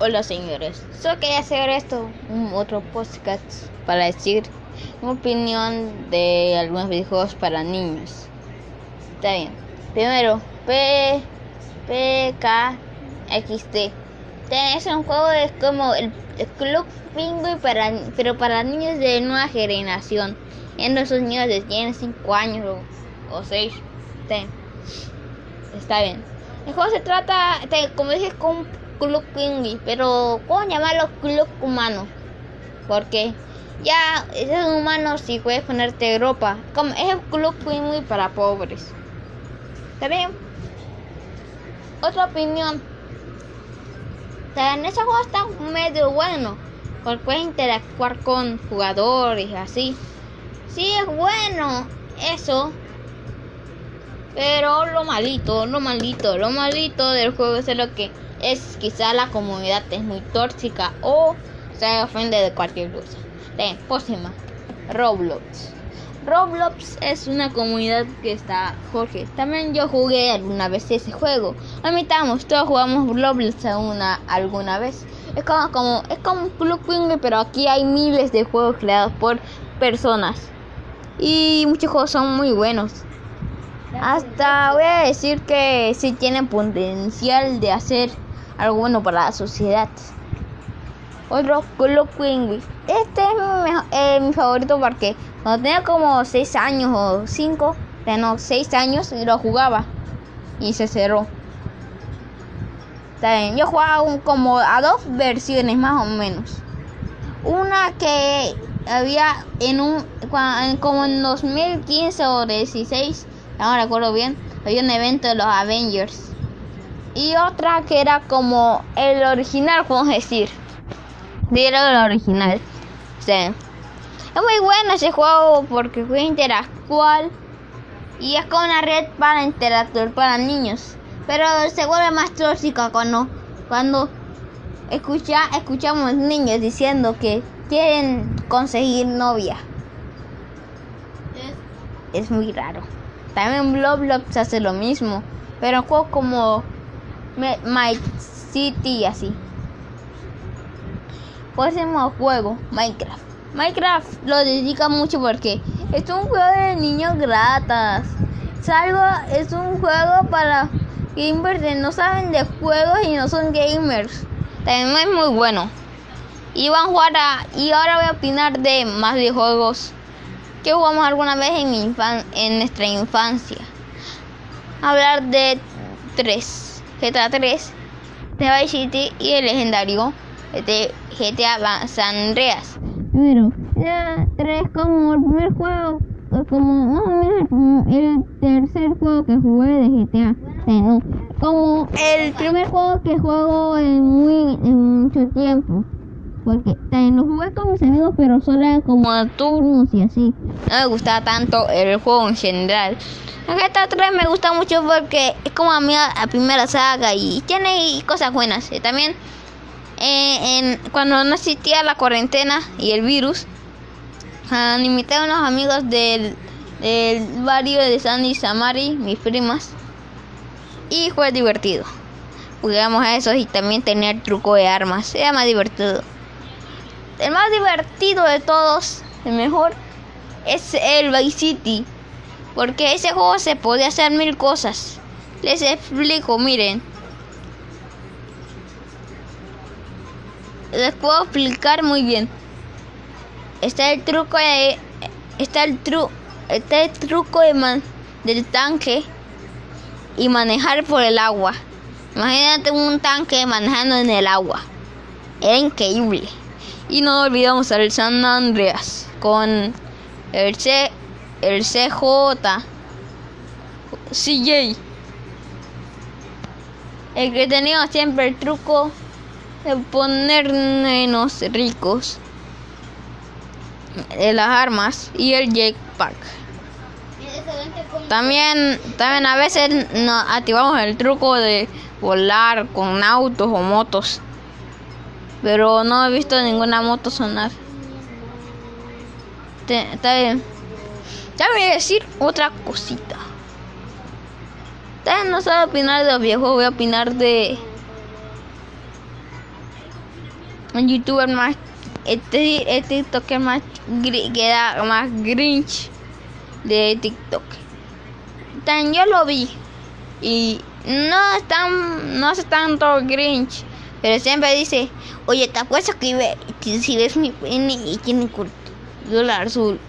Hola señores, solo quería hacer esto, un otro podcast para decir mi opinión de algunos videojuegos para niños. Está bien. Primero, P, P, K, X, T. Es un juego es como el, Club Penguin para, pero para niños de nueva generación. En esos niños de tienen 5 años o, 6. Está bien. El juego se trata, como dije, con Club Penguin, pero ¿cómo llamarlo Club Humano? Porque ya es humano si puedes ponerte ropa. Como es el Club Penguin para pobres. ¿Está bien? Otra opinión. En ese juego está medio bueno. Porque puedes interactuar con jugadores así. Sí es bueno eso. Pero lo malito, lo malito, lo malito del juego es lo que es quizá la comunidad es muy tóxica o se ofende de cualquier cosa. Próxima, Roblox. Roblox es una comunidad que está Jorge. También yo jugué alguna vez ese juego. Admitamos, todos jugamos Roblox una, alguna vez. Es como, como es como un club penguin, pero aquí hay miles de juegos creados por personas. Y muchos juegos son muy buenos. Hasta voy a decir que sí tienen potencial de hacer algo bueno para la sociedad. Otro Club Penguin. Este es mi, favorito porque cuando tenía como 6 años o 5, no, 6 años lo jugaba y se cerró. Está Yo jugaba como a dos versiones más o menos. Una que había en un como en 2015 o 16, no recuerdo bien, había un evento de los Avengers y otra que era como el original, podemos decir. Era el original. Sí. Es muy bueno ese juego porque fue interactual y es como una red para interactuar para niños. Pero se vuelve más tóxica cuando, cuando escucha, escuchamos niños diciendo que quieren conseguir novia. Es muy raro. También Roblox hace lo mismo. Pero juegos como My City así. Próximo juego, Minecraft. Minecraft lo dedica mucho porque es un juego de niños gratas. Es, algo, es un juego para gamers que no saben de juegos y no son gamers. También es muy bueno. Y van a jugar y ahora voy a opinar de más de juegos que jugamos alguna vez en, mi en nuestra infancia. Hablar de tres. GTA 3, The Vice City y el legendario GTA San Andreas. Pero GTA 3 como el primer juego, como el tercer juego que jugué de GTA. Como el primer juego que juego en, muy, en mucho tiempo. Porque también lo jugué con mis amigos, pero solo eran como a turnos y así. No me gustaba tanto el juego en general. GTA 3 me gusta mucho porque es como a mí la primera saga y tiene cosas buenas. también eh, cuando no existía la cuarentena y el virus, uh, invité a unos amigos del, del barrio de Sandy Samari, mis primas, y fue divertido. Jugamos a eso y también tenía el truco de armas, era más divertido. El más divertido de todos, el mejor, es el Vice City porque ese juego se puede hacer mil cosas. Les explico, miren. Les puedo explicar muy bien. Está el truco de está el tru está el truco de man, del tanque y manejar por el agua. Imagínate un tanque manejando en el agua. Era increíble. Y no olvidamos al San Andreas con el C el CJ, CJ, el que tenía siempre el truco de ponernos ricos de las armas y el jetpack. También, también a veces nos activamos el truco de volar con autos o motos. Pero no he visto ninguna moto sonar. Está bien. Ya voy a decir otra cosita. También no sabe opinar de los viejos, voy a opinar de. un youtuber más este, este TikToker más que era más grinch de TikTok. Tan yo lo vi y no es tan, no hace tanto grinch, pero siempre dice, oye, te apuesto que si ves mi pene y tiene dólar azul.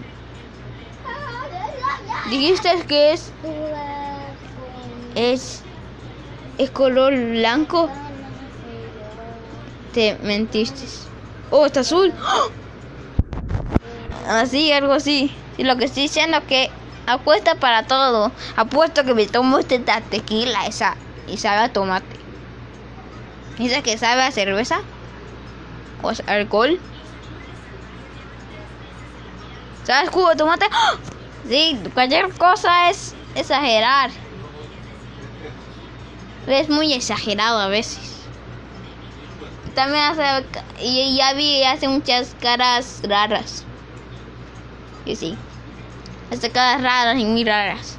Dijiste que es es es color blanco. Te mentiste. Oh, está azul. Así, algo así. Y lo que estoy diciendo es que apuesta para todo. Apuesto que me tomo este tequila esa y sabe tomate. ¿Dice que sabe a cerveza? ¿O alcohol? ¿Sabes jugo de tomate? ¡Ah! Sí, cualquier cosa es exagerar. Es muy exagerado a veces. También hace, y ya vi, hace muchas caras raras. Y sí, hace caras raras y muy raras.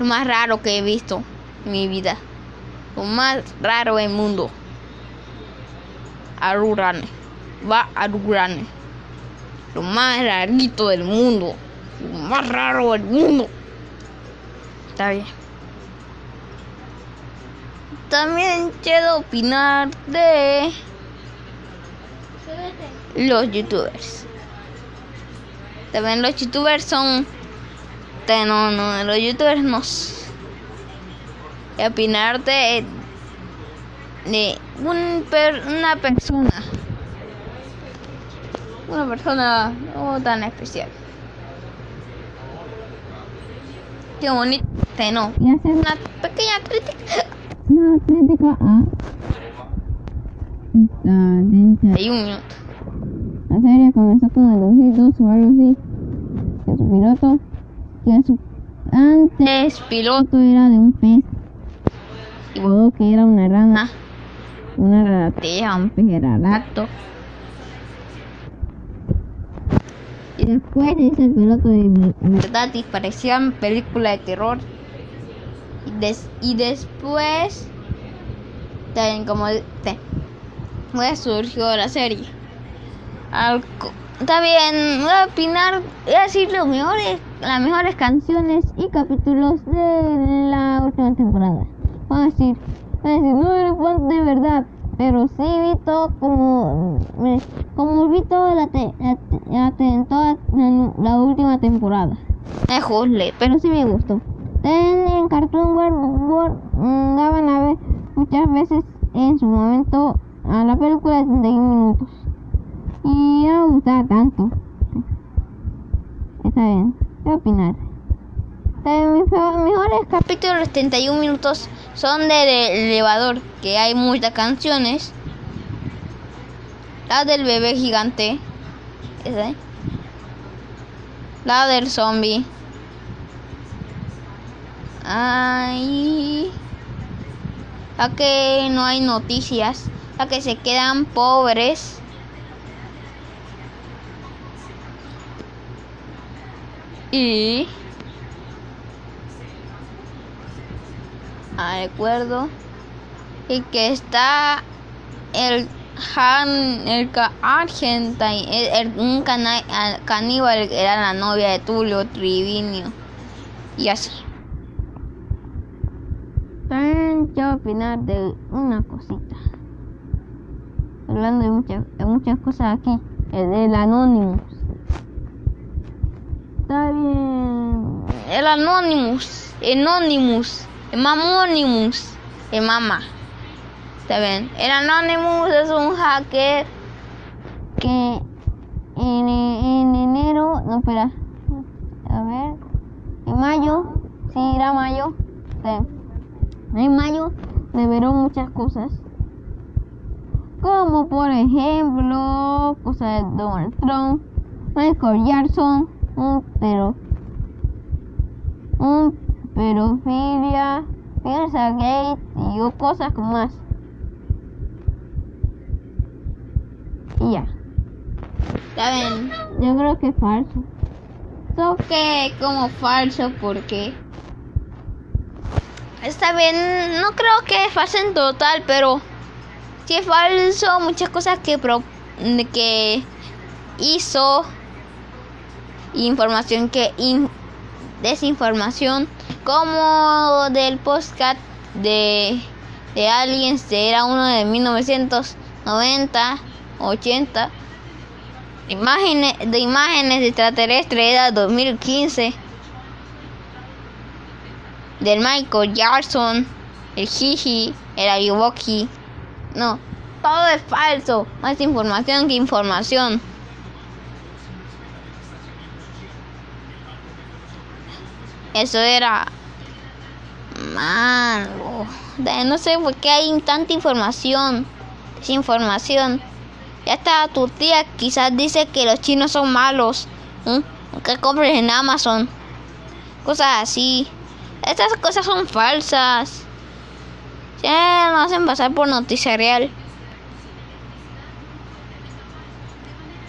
Lo más raro que he visto en mi vida. Lo más raro del mundo. Arurane. Va Arurane. Lo más rarito del mundo. Lo más raro del mundo. Está bien. También quiero opinar de los youtubers. También los youtubers son... No, no, los youtubers no... Opinar de, de un una persona. Una persona no tan especial. Qué bonito. No. Y hacer una pequeña crítica. Una crítica a... Hay un minuto. La serie comenzó con el 2002 o algo así. Que su piloto, que su antes piloto era de un pez. Y luego que era una rana. Una raratilla, un pez era lacto. Y después dice el piloto de verdad y parecían película de terror. Y, des, y después también como te, pues surgió la serie. Está bien, voy a opinar, voy a decir los mejores, las mejores canciones y capítulos de la última temporada. Voy a decir, a decir, no de verdad, pero sí vi todo como, como vi toda la, toda la última temporada. Me juzle, pero sí me gustó. En Cartoon World mm, daban a ver muchas veces en su momento a la película de 31 minutos y no me gustaba tanto. Está bien, ¿qué opinar? Mis mejores capítulos 31 minutos son del elevador, que hay muchas canciones. La del bebé gigante. ¿Ese? La del zombie. Ay. La que no hay noticias. La que se quedan pobres. y recuerdo y que está el Han el Argentine el, un caníbal que era la novia de Tulio Trivinio y así quiero opinar de una cosita hablando de muchas, de muchas cosas aquí el del Anonymous Está bien. El Anonymous. Anonymous. El Mamonimus. El Mama. Está bien. El Anonymous es un hacker que en, en enero. No, espera. A ver. En mayo. Sí, era mayo. En mayo reveló muchas cosas. Como por ejemplo, cosas de Donald Trump, Michael Jackson un pero un pedofilia, piensa gay y cosas más. Y ya. Está bien, yo creo que es falso. Toque como falso porque está bien, no creo que es falso en total, pero si es falso, muchas cosas que pro que hizo información que desinformación como del podcast de, de Aliens era uno de 1990 80 imágenes de imágenes extraterrestres era 2015 del Michael Jackson el Jiji el Ayuwoki. No todo es falso. Más información que información Eso era malo. No sé por qué hay tanta información. Desinformación. Ya está tu tía quizás dice que los chinos son malos. Que compres en Amazon. Cosas así. Estas cosas son falsas. Ya no hacen pasar por noticia real.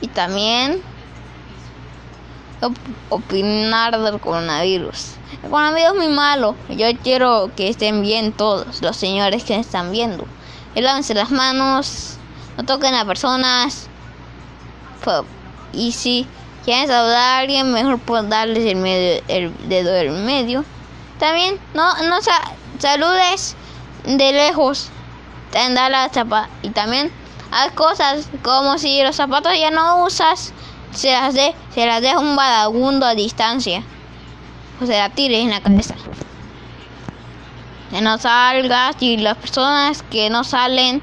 Y también opinar del coronavirus. El coronavirus es muy malo. Yo quiero que estén bien todos los señores que están viendo. Y lávense las manos, no toquen a personas. Y si quieren saludar a alguien, mejor pues darles el, medio, el dedo del medio. También no, no saludes de lejos. la y también hay cosas como si los zapatos ya no usas se las, de, se las deja un vagabundo a distancia. O se la tire en la cabeza. Que no salgas y las personas que no salen,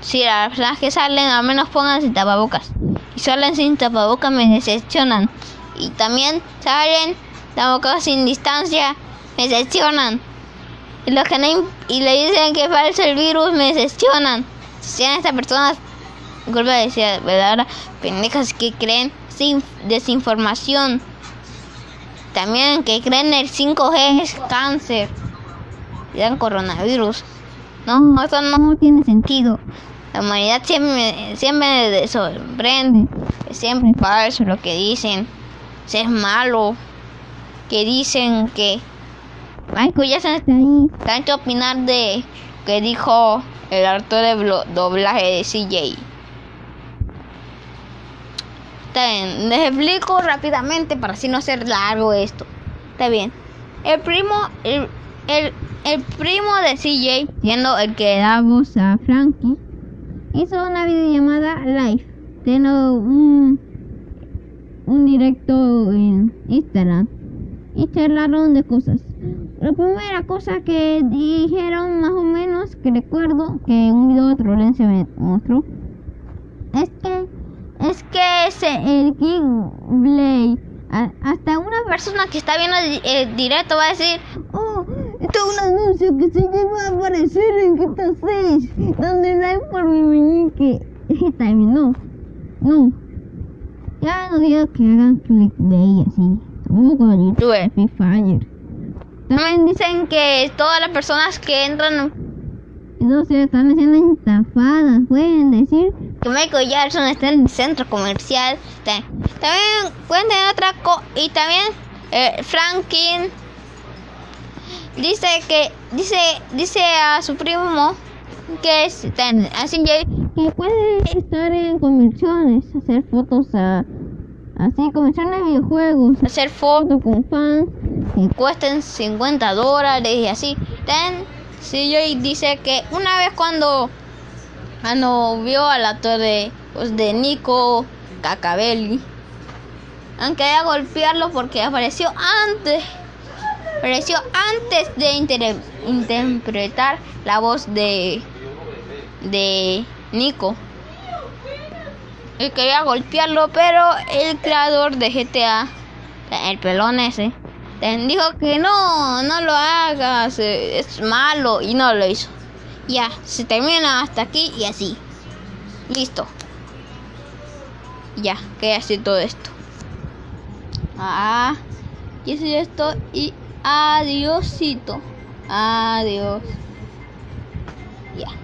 si las personas que salen al menos pongan sin tapabocas. Y salen sin tapabocas me decepcionan. Y también salen tapabocas sin distancia, me decepcionan. Y, los que no, y le dicen que falso el virus, me decepcionan. Si sean estas personas Golpe decía, ¿verdad? Pendejas que creen sin desinformación. También que creen el 5G es cáncer. Y dan coronavirus. No, eso no tiene sentido. La humanidad siempre, siempre sorprende. Es siempre falso lo que dicen. Es malo. Que dicen que Michael ya está ahí. Tanto opinar de que dijo el actor de doblaje de CJ. Está bien, les explico rápidamente para así no hacer largo esto. Está bien. El primo, el, el, primo de CJ, siendo el que da voz a Frankie, hizo una videollamada live. Tiene un, un directo en Instagram y charlaron de cosas. La primera cosa que dijeron más o menos, que recuerdo que un video de trolencia me mostró, es que es que ese, el Blade, hasta una persona que está viendo el directo va a decir, oh, esto es un anuncio que se va a aparecer en GTA 6, donde hay por mi meñique. También no, no. Ya no digo que hagan click de ella, así. Tampoco con YouTube, Free Fire. También dicen que todas las personas que entran entonces están siendo estafadas. Pueden decir que Michael Jackson está en el centro comercial. También pueden tener otra cosa. Y también eh, Franklin dice que dice dice a su primo que es así que puede estar en convenciones, hacer fotos a así convenciones de videojuegos, hacer fotos con fans que cuesten 50 dólares y así. CJ dice que una vez cuando, cuando vio al actor de, pues, de Nico Cacabelli, aunque haya golpearlo porque apareció antes, apareció antes de interpretar la voz de, de Nico. Él quería golpearlo, pero el creador de GTA, el pelón ese, dijo que no, no lo hagas, eh, es malo y no lo hizo. Ya, se termina hasta aquí y así. Listo. Ya, que así todo esto. Ah, y así esto y adiósito. Adiós. Ya.